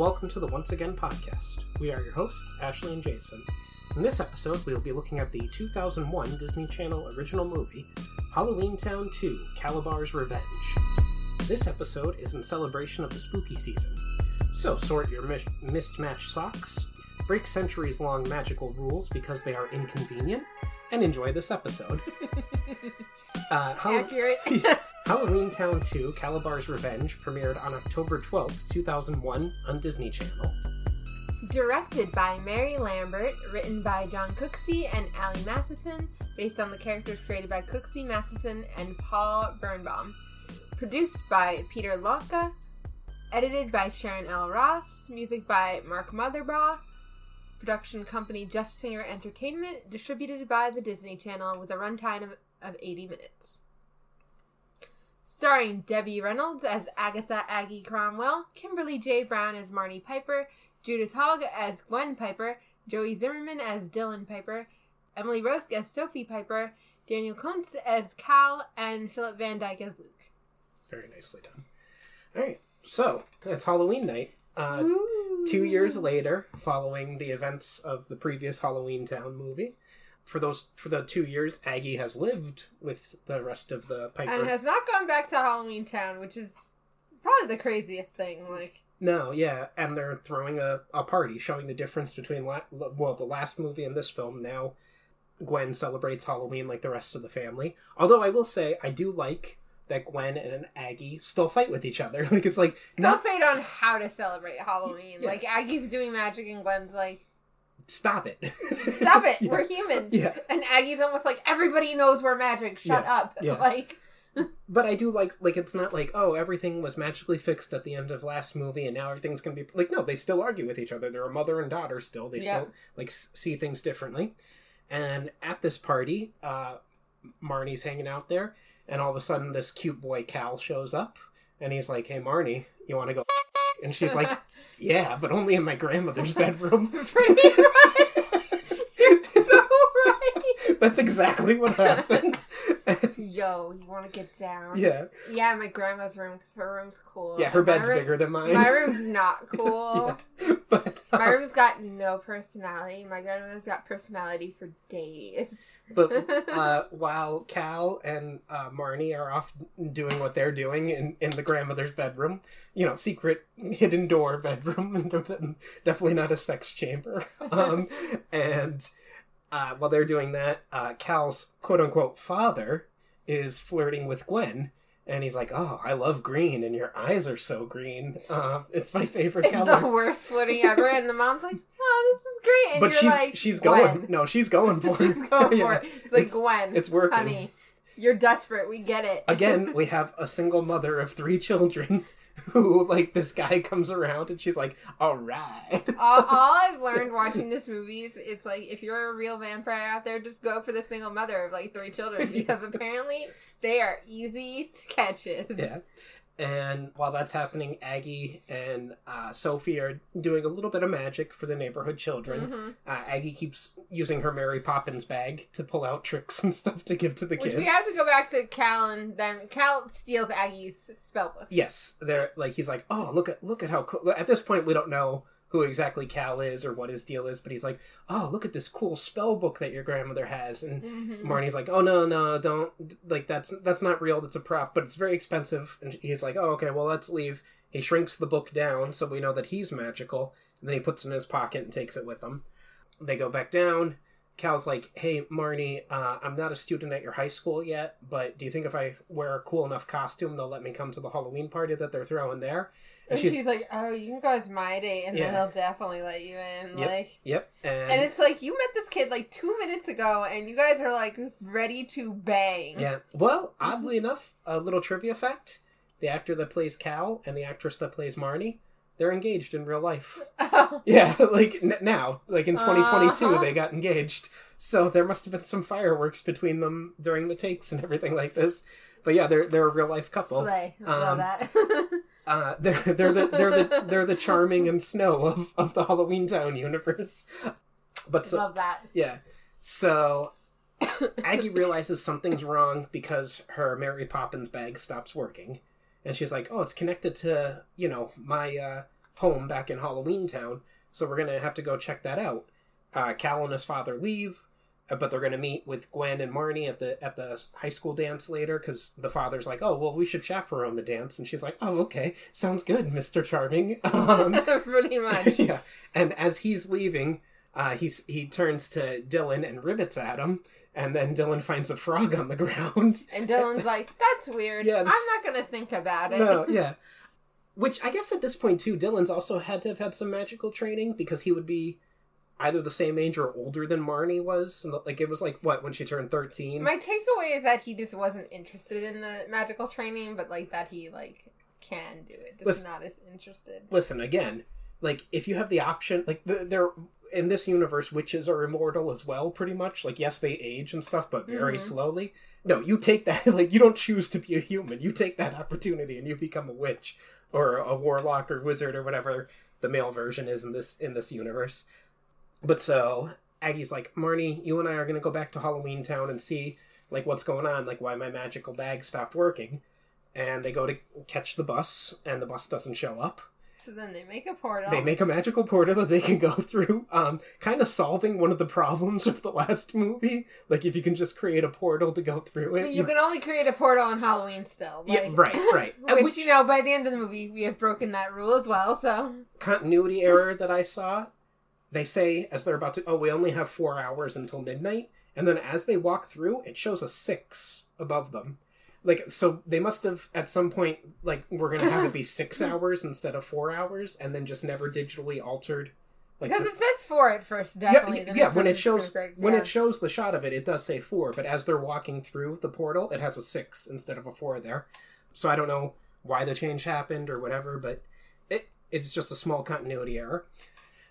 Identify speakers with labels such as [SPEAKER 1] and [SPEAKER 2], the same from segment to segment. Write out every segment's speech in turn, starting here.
[SPEAKER 1] Welcome to the Once Again podcast. We are your hosts, Ashley and Jason. In this episode, we will be looking at the 2001 Disney Channel original movie, Halloween Town 2 Kalabar's Revenge. This episode is in celebration of the spooky season. So sort your mis- mismatched socks, break centuries long magical rules because they are inconvenient, and enjoy this episode. Uh, Hall-
[SPEAKER 2] Accurate.
[SPEAKER 1] Halloween Town 2 Kalabar's Revenge premiered on October 12th, 2001 on Disney Channel.
[SPEAKER 2] Directed by Mary Lambert, written by Jon Cooksey and Ali Matheson, based on the characters created by Cooksey, Matheson, and Paul Bernbaum. Produced by Peter Locke, edited by Sharon L. Ross, music by Mark Mothersbaugh, production company Just Singer Entertainment, distributed by the Disney Channel with a runtime of, of 80 minutes. Starring Debbie Reynolds as Agatha Aggie Cromwell, Kimberly J. Brown as Marnie Piper, Judith Hoag as Gwen Piper, Joey Zimmerman as Dylan Piper, Emily Roeske as Sophie Piper, Daniel Kountz as Cal, and Phillip Van Dyke as Luke.
[SPEAKER 1] Very nicely done. All right, so it's Halloween night. Uh, two years later, following the events of the previous Halloween Town movie, for those for the two years, Aggie has lived with the rest of the Piper.
[SPEAKER 2] And has not gone back to Halloween Town, which is probably the craziest thing. Like,
[SPEAKER 1] No, yeah, and they're throwing a, a party showing the difference between la- well the last movie and this film. Now, Gwen celebrates Halloween like the rest of the family. Although I will say I do like that Gwen and Aggie still fight with each other. Like it's like
[SPEAKER 2] still
[SPEAKER 1] not
[SPEAKER 2] fade on how to celebrate Halloween.
[SPEAKER 1] Yeah.
[SPEAKER 2] Like, Aggie's doing magic, and Gwen's like,
[SPEAKER 1] stop it,
[SPEAKER 2] stop it,
[SPEAKER 1] Yeah.
[SPEAKER 2] we're humans.
[SPEAKER 1] Yeah,
[SPEAKER 2] And Aggie's almost like, everybody knows we're magic, shut
[SPEAKER 1] Yeah.
[SPEAKER 2] up.
[SPEAKER 1] Yeah.
[SPEAKER 2] Like,
[SPEAKER 1] but I do like like it's not like oh everything was magically fixed at the end of last movie and now everything's gonna be like no they still argue with each other they're a mother and daughter still they still like s- see things differently and at this party uh Marnie's hanging out there and all of a sudden this cute boy Cal shows up and he's like hey Marnie you want to go? And she's like yeah but only in my grandmother's bedroom
[SPEAKER 2] pretty much. You're so right.
[SPEAKER 1] That's exactly what happens
[SPEAKER 2] Yo, you want to get down?
[SPEAKER 1] yeah
[SPEAKER 2] Yeah, my grandma's room because her room's cool.
[SPEAKER 1] yeah her bed's
[SPEAKER 2] room-
[SPEAKER 1] bigger than mine
[SPEAKER 2] My room's not cool.
[SPEAKER 1] Yeah. but
[SPEAKER 2] My
[SPEAKER 1] uh,
[SPEAKER 2] room's got no personality. My grandmother's got personality for days.
[SPEAKER 1] But uh, while Cal and uh, Marnie are off doing what they're doing in, in the grandmother's bedroom, you know, secret hidden door bedroom, and definitely not a sex chamber. Um, and uh, while they're doing that, uh, Cal's quote unquote father is flirting with Gwen. And he's like, "Oh, I love green, and your eyes are so green. Uh, it's my favorite
[SPEAKER 2] it's
[SPEAKER 1] color."
[SPEAKER 2] the worst flirting ever, and the mom's like, "Oh, this is great," and
[SPEAKER 1] but she's
[SPEAKER 2] like,
[SPEAKER 1] she's
[SPEAKER 2] "Gwen."
[SPEAKER 1] going. No, she's going for it.
[SPEAKER 2] she's going
[SPEAKER 1] Yeah.
[SPEAKER 2] for it. It's like
[SPEAKER 1] It's-
[SPEAKER 2] Gwen,
[SPEAKER 1] It's working.
[SPEAKER 2] honey, you're desperate. We get it.
[SPEAKER 1] again we have a single mother of three children who like this guy comes around and she's like all right
[SPEAKER 2] all, all I've learned watching this movie is it's like if you're a real vampire out there, just go for the single mother of like three children because apparently they are easy to catch it.
[SPEAKER 1] yeah and while that's happening aggie and uh, sophie are doing a little bit of magic for the neighborhood children
[SPEAKER 2] Mhm.
[SPEAKER 1] uh, aggie keeps using her mary poppins bag to pull out tricks and stuff to give to the
[SPEAKER 2] Which
[SPEAKER 1] kids
[SPEAKER 2] we have to go back to Cal and then Cal steals Aggie's spell book.
[SPEAKER 1] yes they're like he's like oh look at look at how cool at this point we don't know who exactly cal is or what his deal is but he's like oh look at this cool spell book that your grandmother has and
[SPEAKER 2] Mhm.
[SPEAKER 1] Marnie's like, "Oh no, no, don't like that's that's not real. That's a prop, but it's very expensive." And he's like, "Oh, okay, well, let's leave." He shrinks the book down so we know that he's magical, and then he puts it in his pocket and takes it with him. They go back down. Cal's like, "Hey, Marnie, uh, I'm not a student at your high school yet, but do you think if I wear a cool enough costume, they'll let me come to the Halloween party that they're throwing there?"
[SPEAKER 2] And she's, like, "Oh, you can go as my date, and
[SPEAKER 1] Yeah.
[SPEAKER 2] then they'll definitely let you in."
[SPEAKER 1] Yep.
[SPEAKER 2] Like,
[SPEAKER 1] "Yep," and,
[SPEAKER 2] and it's like you met this kid like two minutes ago, and you guys are like ready to bang.
[SPEAKER 1] Yeah. Well, oddly enough, a little trivia fact: the actor that plays Cal and the actress that plays Marnie, they're engaged in real life.
[SPEAKER 2] Oh,
[SPEAKER 1] Yeah, like n- now, like in 2022,
[SPEAKER 2] Uh-huh.
[SPEAKER 1] they got engaged. So there must have been some fireworks between them during the takes and everything like this. But yeah, they're they're a real life couple.
[SPEAKER 2] Slay. I love
[SPEAKER 1] Um,
[SPEAKER 2] that.
[SPEAKER 1] Uh, they're they're the they're the they're the charming and snow of of the Halloween Town universe. But so
[SPEAKER 2] love that.
[SPEAKER 1] yeah, so Aggie realizes something's wrong because her Mary Poppins bag stops working, and she's like, "Oh, it's connected to you know my uh, home back in Halloween Town. So we're gonna have to go check that out. Uh, Cal and his father leave, uh, but they're gonna meet with Gwen and Marnie at the at the high school dance later because the father's like, "Oh, well, we should chaperone the dance," and she's like, "Oh, okay, sounds good, Mister Charming." Um,
[SPEAKER 2] Pretty much.
[SPEAKER 1] yeah, and as he's leaving, uh, he's he turns to Dylan and ribbits at him, and then Dylan finds a frog on the ground.
[SPEAKER 2] And Dylan's like, "That's weird.
[SPEAKER 1] Yeah,
[SPEAKER 2] I'm not gonna think about it."
[SPEAKER 1] no, yeah. Which I guess at this point too, Dylan's also had to have had some magical training because he would be either the same age or older than Marnie was. And, Like it was like what when she turned thirteen.
[SPEAKER 2] My takeaway is that he just wasn't interested in the magical training, but like that he like can do it, just
[SPEAKER 1] Listen-
[SPEAKER 2] not as interested.
[SPEAKER 1] Listen again, like if you have the option, like the, they're in this universe, witches are immortal as well, pretty much. Like yes, they age and stuff, but very
[SPEAKER 2] Mhm.
[SPEAKER 1] slowly. No, you take that. Like you don't choose to be a human. You take that opportunity and you become a witch or a warlock or wizard or whatever the male version is in this in this universe. But so Aggie's like, Marnie, you and I are gonna go back to Halloween Town and see like what's going on, like why my magical bag stopped working. And they go to catch the bus, and the bus doesn't show up.
[SPEAKER 2] So then they make a portal.
[SPEAKER 1] They make a magical portal that they can go through, um, kind of solving one of the problems of the last movie. Like if you can just create a portal to go through it.
[SPEAKER 2] But you can only create a portal on Halloween still.
[SPEAKER 1] Yeah, right, right.
[SPEAKER 2] Which,
[SPEAKER 1] which-
[SPEAKER 2] you know, by the end of the movie, we have broken that rule as well. So
[SPEAKER 1] continuity error that I saw. They say as they're about to, oh, we only have four hours until midnight, and then as they walk through, it shows a six above them. Like so, they must have at some point like we're gonna have it be six hours instead of four hours, and then just never digitally altered. Like
[SPEAKER 2] because
[SPEAKER 1] the-
[SPEAKER 2] it says four at first,
[SPEAKER 1] yeah,
[SPEAKER 2] definitely.
[SPEAKER 1] yeah, yeah, when it shows
[SPEAKER 2] six,
[SPEAKER 1] when it shows the shot of it, it does say four, but as they're walking through the portal, it has a six instead of a four there. So I don't know why the change happened or whatever, but it it's just a small continuity error.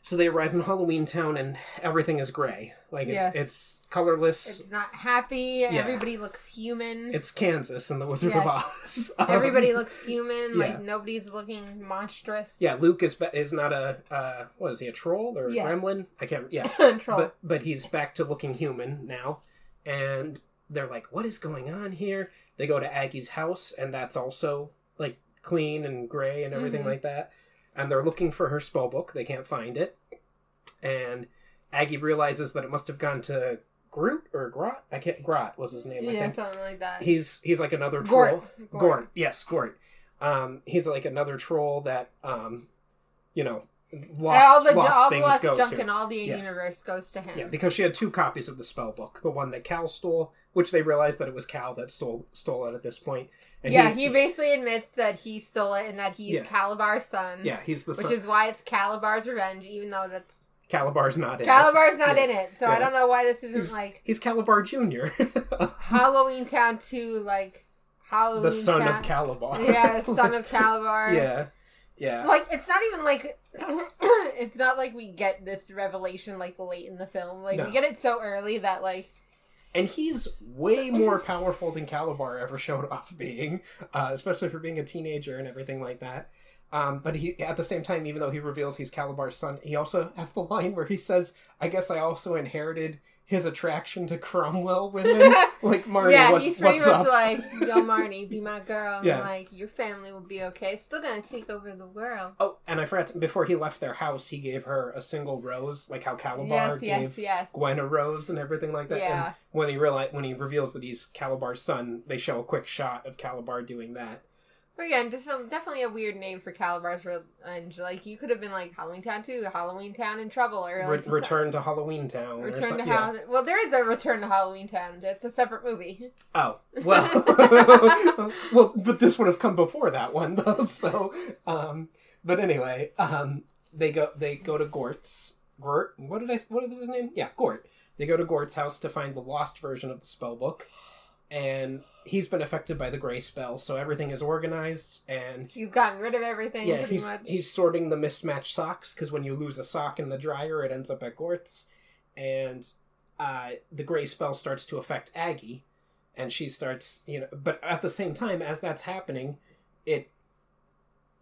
[SPEAKER 1] So they arrive in Halloween Town and everything is gray, like it's
[SPEAKER 2] Yes.
[SPEAKER 1] it's colorless.
[SPEAKER 2] It's not happy. Everybody looks human.
[SPEAKER 1] It's Kansas and the Wizard
[SPEAKER 2] Yes.
[SPEAKER 1] of Oz. Um,
[SPEAKER 2] Everybody looks human.
[SPEAKER 1] yeah.
[SPEAKER 2] Like nobody's looking monstrous.
[SPEAKER 1] Yeah, Luke is is not a uh, what is he a troll or a
[SPEAKER 2] Yes.
[SPEAKER 1] gremlin? I can't. Yeah,
[SPEAKER 2] Troll.
[SPEAKER 1] but but he's back to looking human now and they're like what is going on here they go to aggie's house and that's also like clean and gray and everything
[SPEAKER 2] Mhm.
[SPEAKER 1] like that and they're looking for her spell book they can't find it and aggie realizes that it must have gone to groot or grot i can't grot was his name i
[SPEAKER 2] yeah, something like that.
[SPEAKER 1] he's he's like another troll
[SPEAKER 2] Gort.
[SPEAKER 1] Gort. Yes, Gort. Um, he's like another troll that um, you know, lost,
[SPEAKER 2] all the,
[SPEAKER 1] lost
[SPEAKER 2] all
[SPEAKER 1] things
[SPEAKER 2] lost
[SPEAKER 1] go
[SPEAKER 2] junk
[SPEAKER 1] to.
[SPEAKER 2] in all the
[SPEAKER 1] Yeah.
[SPEAKER 2] universe goes to him.
[SPEAKER 1] Yeah, because she had two copies of the spell book. The one that Cal stole, which they realized that it was Cal that stole stole it at this point. And
[SPEAKER 2] yeah, he, basically admits that he stole it and that he's
[SPEAKER 1] Yeah.
[SPEAKER 2] Kalabar's son.
[SPEAKER 1] yeah, he's the
[SPEAKER 2] Which
[SPEAKER 1] son.
[SPEAKER 2] is why it's Kalabar's revenge, even though that's
[SPEAKER 1] Kalabar's not in it.
[SPEAKER 2] Kalabar's not
[SPEAKER 1] Yeah.
[SPEAKER 2] in it. So
[SPEAKER 1] Yeah.
[SPEAKER 2] I don't know why this isn't
[SPEAKER 1] He's,
[SPEAKER 2] like
[SPEAKER 1] he's Kalabar Junior,
[SPEAKER 2] Halloween Town 2, like Halloween
[SPEAKER 1] the son
[SPEAKER 2] Town.
[SPEAKER 1] of Kalabar.
[SPEAKER 2] Yeah, son of Kalabar.
[SPEAKER 1] yeah, yeah.
[SPEAKER 2] Like it's not even like it's not like we get this revelation like late in the film. Like
[SPEAKER 1] No.
[SPEAKER 2] we get it so early that like
[SPEAKER 1] and he's way more powerful than Kalabar ever showed off being, uh, especially for being a teenager and everything like that. Um, but he, at the same time, even though he reveals he's Kalabar's son, he also has the line where he says, "I guess I also inherited his attraction to Cromwell women." like Marnie,
[SPEAKER 2] yeah,
[SPEAKER 1] what's,
[SPEAKER 2] he's pretty
[SPEAKER 1] what's
[SPEAKER 2] much
[SPEAKER 1] up?
[SPEAKER 2] like, "Yo, Marnie, be my girl.
[SPEAKER 1] Yeah.
[SPEAKER 2] Like your family will be okay. Still gonna take over the world."
[SPEAKER 1] oh, and I forgot to, before he left their house, he gave her a single rose, like how Kalabar
[SPEAKER 2] yes,
[SPEAKER 1] gave
[SPEAKER 2] yes, yes.
[SPEAKER 1] Gwen a rose and everything like that.
[SPEAKER 2] Yeah.
[SPEAKER 1] And when he realize when he reveals that he's Kalabar's son, they show a quick shot of Kalabar doing that.
[SPEAKER 2] But again, just definitely a weird name for Kalabar's revenge. Like you could have been like Halloween Town Two, Halloween Town in Trouble, or
[SPEAKER 1] Re-
[SPEAKER 2] like a
[SPEAKER 1] return to Halloween Town.
[SPEAKER 2] Return to
[SPEAKER 1] yeah.
[SPEAKER 2] Halloween. Well, there is a Return to Halloween Town. That's a separate movie.
[SPEAKER 1] Oh well, well, but this would have come before that one though. So, um, but anyway, um, they go they go to Gort's Gort. What did I? What was his name? Yeah, Gort. They go to Gort's house to find the lost version of the spell book, and he's been affected by the gray spell, so everything is organized and.
[SPEAKER 2] He's gotten rid of everything
[SPEAKER 1] Yeah,
[SPEAKER 2] pretty
[SPEAKER 1] he's
[SPEAKER 2] much.
[SPEAKER 1] he's sorting the mismatched socks because when you lose a sock in the dryer, it ends up at Gort's, and uh, the gray spell starts to affect Aggie, and she starts, you know, but at the same time as that's happening, it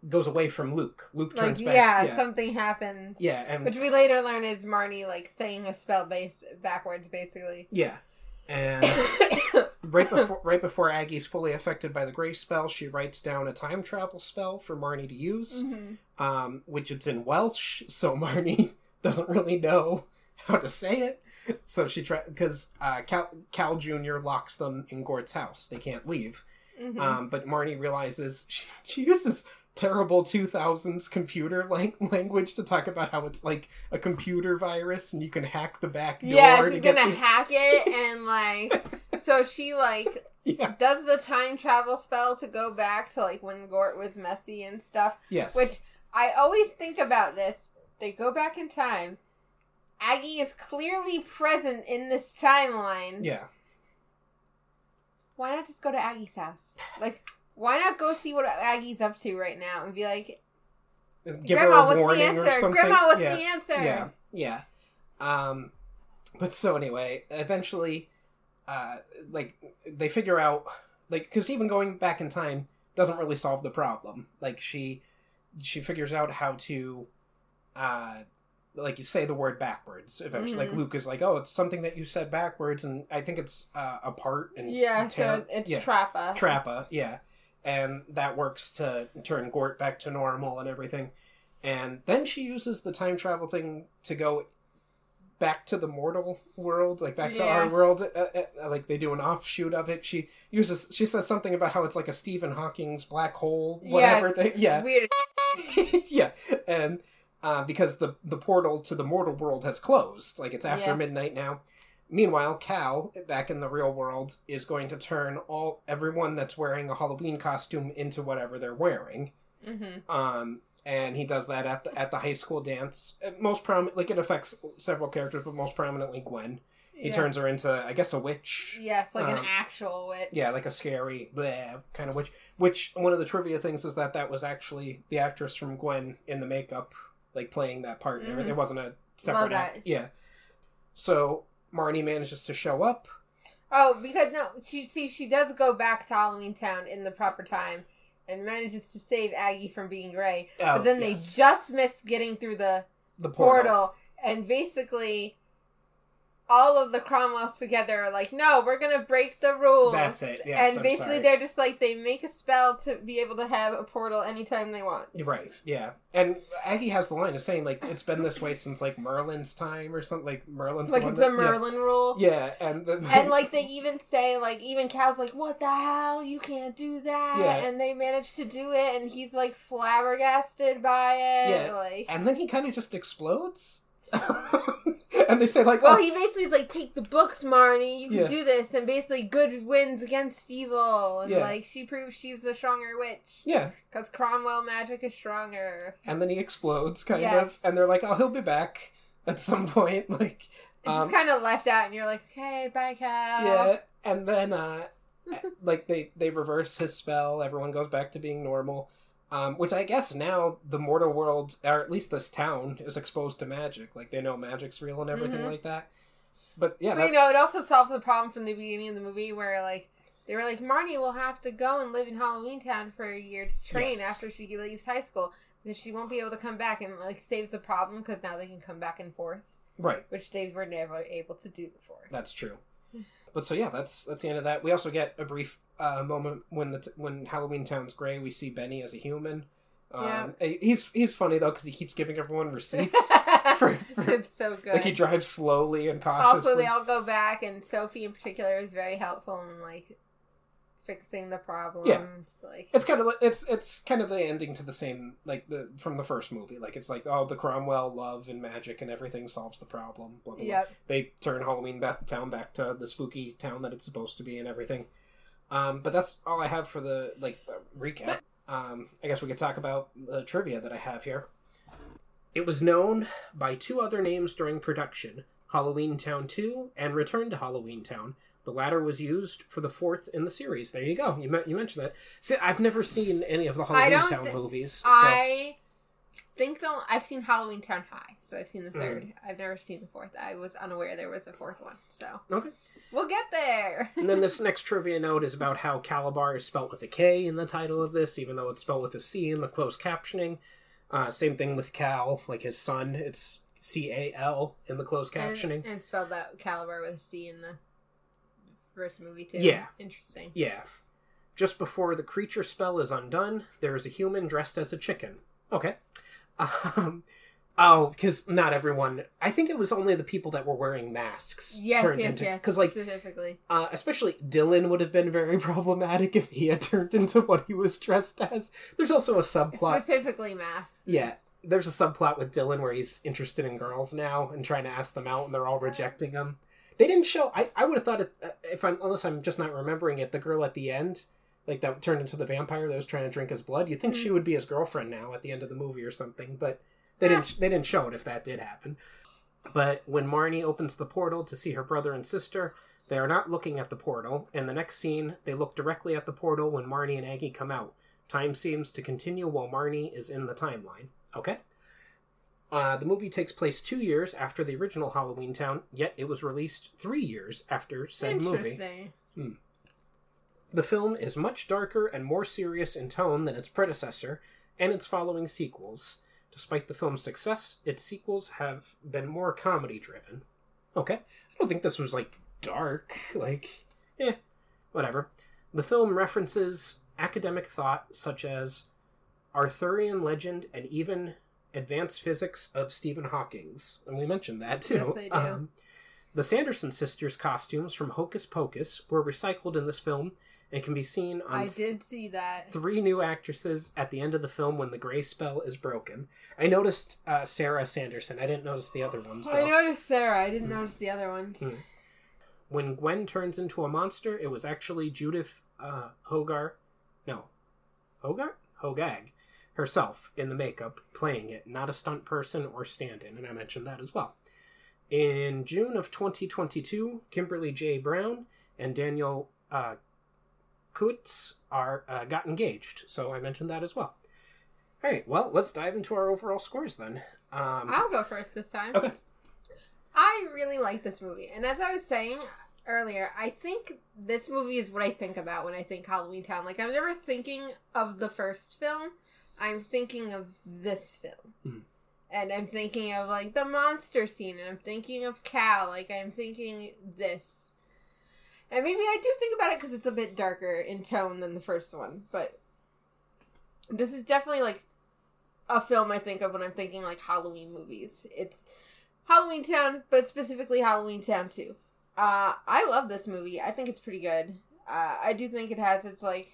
[SPEAKER 1] goes away from Luke. Luke
[SPEAKER 2] like
[SPEAKER 1] back.
[SPEAKER 2] yeah,
[SPEAKER 1] yeah,
[SPEAKER 2] something happens.
[SPEAKER 1] yeah, and
[SPEAKER 2] Which we later learn is Marnie like saying a spell base backwards, basically.
[SPEAKER 1] yeah, and right before right before Aggie's fully affected by the grace spell, she writes down a time travel spell for Marnie to use,
[SPEAKER 2] Mm-hmm.
[SPEAKER 1] um, which it's in Welsh, so Marnie doesn't really know how to say it. So she try because uh, Cal, Cal Junior locks them in Gort's house; they can't leave.
[SPEAKER 2] Mm-hmm.
[SPEAKER 1] Um, but Marnie realizes she, she uses terrible 2000s computer lang- language to talk about how it's like a computer virus and you can hack the back door
[SPEAKER 2] yeah, she's gonna
[SPEAKER 1] the-
[SPEAKER 2] hack it and like. So she like
[SPEAKER 1] yeah
[SPEAKER 2] does the time travel spell to go back to like when Gort was messy and stuff.
[SPEAKER 1] yes
[SPEAKER 2] Which I always think about this. They go back in time. Aggie is clearly present in this timeline.
[SPEAKER 1] yeah
[SPEAKER 2] Why not just go to Aggie's house? Like, why not go see what Aggie's up to right now and be like,
[SPEAKER 1] give
[SPEAKER 2] Grandma, what's the answer? Grandma, what's
[SPEAKER 1] yeah.
[SPEAKER 2] the answer?
[SPEAKER 1] yeah yeah um but so anyway eventually uh like they figure out like because even going back in time doesn't really solve the problem like she she figures out how to uh like you say the word backwards eventually like
[SPEAKER 2] Mhm.
[SPEAKER 1] luke is like oh it's something that you said backwards and i think it's uh part and
[SPEAKER 2] Yeah,
[SPEAKER 1] tear-
[SPEAKER 2] so it's
[SPEAKER 1] yeah.
[SPEAKER 2] Trappa.
[SPEAKER 1] Trappa, yeah. And that works to turn Gort back to normal and everything. And then she uses the time travel thing to go back to the mortal world, like back to our world. Uh, uh, like they do an offshoot of it. She uses, she says something about how it's like a Stephen Hawking's black hole, whatever
[SPEAKER 2] yeah,
[SPEAKER 1] thing. Yeah,
[SPEAKER 2] Weird.
[SPEAKER 1] yeah. And uh, because the the portal to the mortal world has closed, like it's after
[SPEAKER 2] Yes.
[SPEAKER 1] midnight now. Meanwhile, Cal, back in the real world, is going to turn all everyone that's wearing a Halloween costume into whatever they're wearing.
[SPEAKER 2] Mm-hmm.
[SPEAKER 1] Um, and he does that at the at the high school dance. Uh, Most prom like it affects several characters, but most prominently Gwen. He
[SPEAKER 2] yeah.
[SPEAKER 1] turns her into, I guess, a witch.
[SPEAKER 2] Yes, like an
[SPEAKER 1] um,
[SPEAKER 2] actual witch.
[SPEAKER 1] Yeah, like a scary bleh, kind of witch. Which one of the trivia things is that that was actually the actress from Gwen in the makeup, like playing that part. There
[SPEAKER 2] Mhm.
[SPEAKER 1] It wasn't a separate.
[SPEAKER 2] Love
[SPEAKER 1] act-
[SPEAKER 2] that.
[SPEAKER 1] Yeah. So Marnie manages to show up.
[SPEAKER 2] Oh, because no, she see she does go back to Halloween Town in the proper time and manages to save Aggie from being gray.
[SPEAKER 1] Oh,
[SPEAKER 2] but then
[SPEAKER 1] yes.
[SPEAKER 2] they just miss getting through the
[SPEAKER 1] the
[SPEAKER 2] portal.
[SPEAKER 1] portal.
[SPEAKER 2] and basically all of the Cromwells together are like, no, we're gonna break the rules.
[SPEAKER 1] That's it, yes,
[SPEAKER 2] and
[SPEAKER 1] I'm
[SPEAKER 2] basically
[SPEAKER 1] sorry.
[SPEAKER 2] they're just like they make a spell to be able to have a portal anytime they want.
[SPEAKER 1] Right. Yeah. And Aggie has the line of saying like it's been this way since like Merlin's time or something. Like Merlin's
[SPEAKER 2] Like
[SPEAKER 1] the
[SPEAKER 2] it's a
[SPEAKER 1] that- yeah.
[SPEAKER 2] Merlin rule.
[SPEAKER 1] Yeah, and the,
[SPEAKER 2] And like they even say like even Cal's like what the hell you can't do that
[SPEAKER 1] Yeah.
[SPEAKER 2] and they manage to do it and he's like flabbergasted by it
[SPEAKER 1] Yeah.
[SPEAKER 2] like
[SPEAKER 1] and then he kind of just explodes. and they say like,
[SPEAKER 2] well
[SPEAKER 1] oh,
[SPEAKER 2] he basically is like take the books Marnie you can
[SPEAKER 1] Yeah.
[SPEAKER 2] do this and basically good wins against evil and
[SPEAKER 1] Yeah.
[SPEAKER 2] like she proves she's the stronger witch
[SPEAKER 1] yeah,
[SPEAKER 2] because Cromwell magic is stronger
[SPEAKER 1] and then he explodes kind
[SPEAKER 2] Yes.
[SPEAKER 1] of, and they're like, oh, he'll be back at some point. Like,
[SPEAKER 2] it's
[SPEAKER 1] Um,
[SPEAKER 2] just kind of left out and you're like okay bye Cal
[SPEAKER 1] yeah, and then uh, like they they reverse his spell. Everyone goes back to being normal. Um, which I guess now the mortal world, or at least this town, is exposed to magic. Like they know magic's real and everything
[SPEAKER 2] Mhm.
[SPEAKER 1] like that. But yeah,
[SPEAKER 2] But
[SPEAKER 1] that,
[SPEAKER 2] you know, it also solves the problem from the beginning of the movie where like they were like, Marnie will have to go and live in Halloween Town for a year to train
[SPEAKER 1] Yes.
[SPEAKER 2] after she leaves high school because she won't be able to come back and like saves the problem because now they can come back and forth,
[SPEAKER 1] right.
[SPEAKER 2] which they were never able to do before.
[SPEAKER 1] That's true. But so yeah, that's that's the end of that. We also get a brief uh, moment when the t- when Halloween Town's gray. We see Benny as a human. Um, He's he's funny though because he keeps giving everyone receipts. for- for-
[SPEAKER 2] it's so good.
[SPEAKER 1] like he drives slowly and cautiously.
[SPEAKER 2] also, they all go back, and Sophie in particular is very helpful in like fixing the problems. Like
[SPEAKER 1] it's kind of like it's it's kind of the ending to the same like the from the first movie. Like it's like oh the Cromwell love and magic and everything solves the problem. Blah, blah, blah. They turn Halloween ba- Town back to the spooky town that it's supposed to be and everything. Um, but that's all I have for the like recap. Um, I guess we could talk about the trivia that I have here. It was known by two other names during production: Halloween Town Two and Return to Halloween Town. The latter was used for the fourth in the series. There you go. You, you mentioned that. See, I've never seen any of the Halloween Town
[SPEAKER 2] thi-
[SPEAKER 1] movies. So.
[SPEAKER 2] I think the I've seen Halloween Town High, so I've seen the
[SPEAKER 1] Hmm.
[SPEAKER 2] 3rd i I've never seen the fourth. I was unaware there was a fourth one, so
[SPEAKER 1] Okay.
[SPEAKER 2] we'll get there.
[SPEAKER 1] And then this next trivia note is about how Calabar is spelt with a K in the title of this, even though it's spelled with a C in the closed captioning. Uh, same thing with Cal, like his son, it's C A L in the closed captioning.
[SPEAKER 2] and spelled that Calabar with a C in the first movie too.
[SPEAKER 1] Yeah.
[SPEAKER 2] Interesting.
[SPEAKER 1] Yeah. Just before the creature spell is undone, there is a human dressed as a chicken. Okay. Um, oh, because not everyone. I think it was only the people that were wearing masks
[SPEAKER 2] Yes,
[SPEAKER 1] turned
[SPEAKER 2] yes,
[SPEAKER 1] into.
[SPEAKER 2] yes.
[SPEAKER 1] Because like,
[SPEAKER 2] specifically.
[SPEAKER 1] uh, especially Dylan would have been very problematic if he had turned into what he was dressed as. There's also a subplot.
[SPEAKER 2] Specifically masks.
[SPEAKER 1] Yeah. There's a subplot with Dylan where he's interested in girls now and trying to ask them out, and they're all rejecting him. They didn't show. I, I would have thought it, uh, if I'm unless I'm just not remembering it. The girl at the end, like that turned into the vampire that was trying to drink his blood. You'd think she would be his girlfriend now at the end of the movie or something, but they didn't. They didn't show it if that did happen. But when Marnie opens the portal to see her brother and sister, they are not looking at the portal. In the next scene, they look directly at the portal when Marnie and Aggie come out. Time seems to continue while Marnie is in the timeline. Okay? Uh, the movie takes place two years after the original Halloween Town, yet it was released three years after said movie.
[SPEAKER 2] Interesting.
[SPEAKER 1] The film is much darker and more serious in tone than its predecessor and its following sequels. Despite the film's success, its sequels have been more comedy driven. Okay. I don't think this was like dark. Like, eh, whatever. The film references academic thought such as Arthurian legend and even advanced physics of Stephen Hawking's. And we mentioned that too.
[SPEAKER 2] Yes, they do.
[SPEAKER 1] Um, the Sanderson sisters' costumes from Hocus Pocus were recycled in this film and can be seen on
[SPEAKER 2] I did see that.
[SPEAKER 1] three new actresses at the end of the film when the gray spell is broken. I noticed uh, Sarah Sanderson. I didn't notice the other ones.
[SPEAKER 2] I noticed Sarah. I didn't notice the other ones.
[SPEAKER 1] Mm. When Gwen turns into a monster, it was actually Judith uh, Hogar, no, Hogar, Hogag herself in the makeup playing it, not a stunt person or stand-in, and I mentioned that as well. In June of 2022, Kimberly J. Brown and Daniel uh, Kutz are uh, got engaged, so I mentioned that as well. All right, well, let's dive into our overall scores then. Um,
[SPEAKER 2] I'll go first this time.
[SPEAKER 1] okay.
[SPEAKER 2] I really like this movie, and as I was saying earlier, I think this movie is what I think about when I think Halloween Town. Like I'm never thinking of the first film; I'm thinking of this film,
[SPEAKER 1] Hmm.
[SPEAKER 2] and I'm thinking of like the monster scene, and I'm thinking of Cal. Like I'm thinking this, and maybe I do think about it because it's a bit darker in tone than the first one, but this is definitely like a film I think of when I'm thinking like Halloween movies. It's Halloween Town, but specifically Halloween Town 2. Uh, I love this movie. I think it's pretty good. Uh, I do think it has its, like,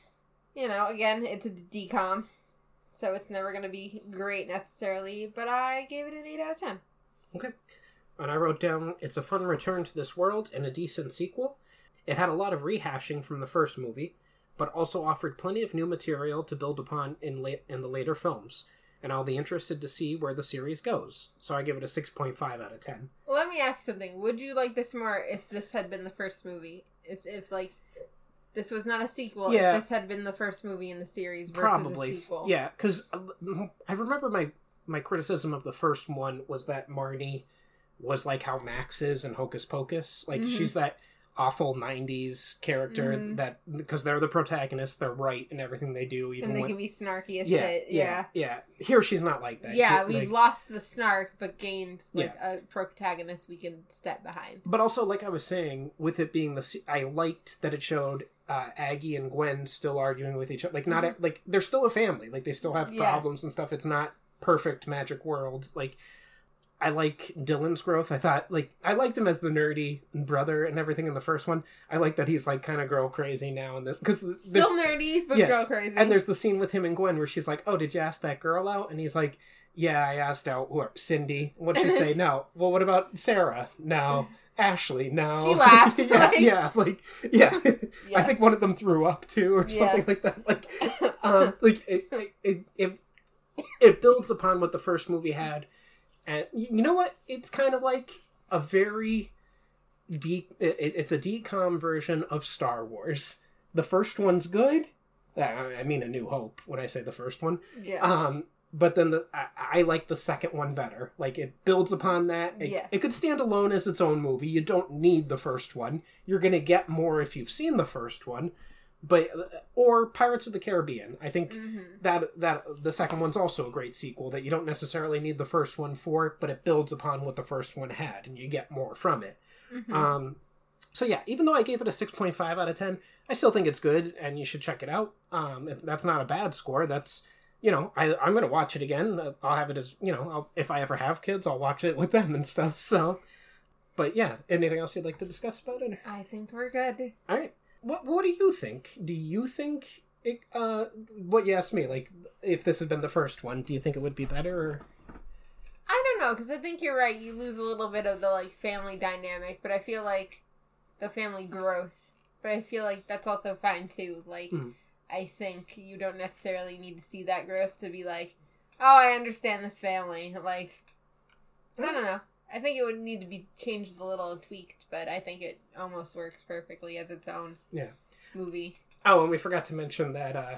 [SPEAKER 2] you know, again, it's a DCOM, so it's never to be great necessarily, but I gave it an 8 out of 10.
[SPEAKER 1] Okay, and I wrote down it's a fun return to this world and a decent sequel. It had a lot of rehashing from the first movie, but also offered plenty of new material to build upon in late in the later films. And I'll be interested to see where the series goes. So I give it a six point five out of ten.
[SPEAKER 2] Let me ask something. Would you like this more if this had been the first movie? Is if, like, this was not a sequel,
[SPEAKER 1] Yeah.
[SPEAKER 2] if this had been the first movie in the series versus a
[SPEAKER 1] Probably,
[SPEAKER 2] sequel?
[SPEAKER 1] yeah. Because I remember my my criticism of the first one was that Marnie was like how Max is in Hocus Pocus. Like
[SPEAKER 2] Mhm.
[SPEAKER 1] she's that awful '90s character
[SPEAKER 2] Mhm.
[SPEAKER 1] that because they're the protagonists, they're right in everything they do, even
[SPEAKER 2] And they
[SPEAKER 1] when
[SPEAKER 2] can be snarky as
[SPEAKER 1] yeah,
[SPEAKER 2] shit.
[SPEAKER 1] yeah, yeah. yeah Here she's not like that.
[SPEAKER 2] Yeah,
[SPEAKER 1] Here,
[SPEAKER 2] we've
[SPEAKER 1] like-
[SPEAKER 2] lost the snark, but gained like a protagonist we can step behind.
[SPEAKER 1] but also like I was saying, with it being the, I liked that it showed uh, Aggie and Gwen still arguing with each other. Like not like they're still a family. Like they still have
[SPEAKER 2] Yes.
[SPEAKER 1] problems and stuff. It's not perfect magic world. Like I like Dylan's growth. I thought like I liked him as the nerdy brother and everything in the first one. I like that he's like kind of girl crazy now in this because
[SPEAKER 2] Still nerdy, but
[SPEAKER 1] yeah,
[SPEAKER 2] girl crazy.
[SPEAKER 1] and there's the scene with him and Gwen where she's like, "Oh, did you ask that girl out?" And he's like, "Yeah, I asked out who, Cindy." What'd she say? No. Well, what about Sarah? No. Ashley? No.
[SPEAKER 2] She laughed,
[SPEAKER 1] yeah,
[SPEAKER 2] like-
[SPEAKER 1] yeah, like yeah. I think one of them threw up too, or something
[SPEAKER 2] Yes.
[SPEAKER 1] like that. Like, um, like it, it, it, it builds upon what the first movie had, and you know what? It's kind of like a very de- it, it's a DCOM version of Star Wars. The first one's good. I mean, A New Hope. When I say the first one,
[SPEAKER 2] yes.
[SPEAKER 1] um, but then the I, I like the second one better. Like it builds upon that. It,
[SPEAKER 2] Yes.
[SPEAKER 1] it could stand alone as its own movie. You don't need the first one. You're gonna get more if you've seen the first one. But or Pirates of the Caribbean. I think
[SPEAKER 2] Mhm.
[SPEAKER 1] that that the second one's also a great sequel that you don't necessarily need the first one for, but it builds upon what the first one had, and you get more from it.
[SPEAKER 2] Mhm.
[SPEAKER 1] Um, So yeah, even though I gave it a 6.5 out of 10, I still think it's good and you should check it out. Um, that's not a bad score. That's you know, I, I'm gonna watch it again. Uh, I'll have it as you know, I'll, if I ever have kids, I'll watch it with them and stuff. So, but yeah, anything else you'd like to discuss about it?
[SPEAKER 2] I think we're good.
[SPEAKER 1] All right, what what do you think? Do you think it? Uh, what you asked me, like if this had been the first one, do you think it would be better? Or...
[SPEAKER 2] I don't know because I think you're right. You lose a little bit of the like family dynamic, but I feel like the family growth. But I feel like that's also fine too. Like.
[SPEAKER 1] Mhm.
[SPEAKER 2] I think you don't necessarily need to see that growth to be like, oh, I understand this family. Like, I don't know. I think it would need to be changed a little and tweaked, but I think it almost works perfectly as its own
[SPEAKER 1] Yeah.
[SPEAKER 2] movie.
[SPEAKER 1] Oh, and we forgot to mention that uh,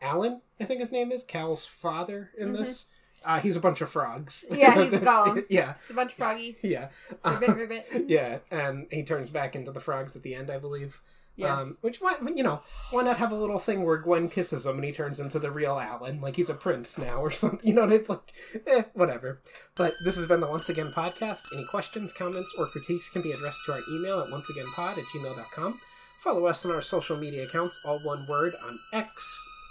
[SPEAKER 1] Alan, I think his name is Cal's father in
[SPEAKER 2] Mhm.
[SPEAKER 1] this. Uh, he's a bunch of frogs.
[SPEAKER 2] Yeah, he's a golem.
[SPEAKER 1] yeah,
[SPEAKER 2] Just a bunch of froggies.
[SPEAKER 1] yeah,
[SPEAKER 2] Ribbit, ribbit.
[SPEAKER 1] yeah, and he turns back into the frogs at the end, I believe.
[SPEAKER 2] Yes.
[SPEAKER 1] Um, which why you know why not have a little thing where Gwen kisses him and he turns into the real Alan, like he's a prince now or something. You know what I mean? Like, eh, whatever. But this has been the Once Again podcast. Any questions, comments, or critiques can be addressed to our email at onceagainpod at gmail.com. Follow us on our social media accounts, all one word, on X.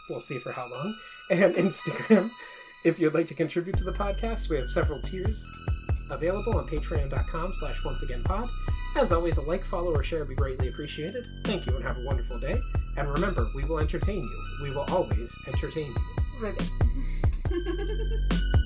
[SPEAKER 1] We'll see for how long, and Instagram. If you'd like to contribute to the podcast, we have several tiers available on patreon.com slash onceagainpod. As always, a like, follow, or share would be greatly appreciated. Thank you and have a wonderful day. And remember, we will entertain you. We will always entertain you.
[SPEAKER 2] Ribbit.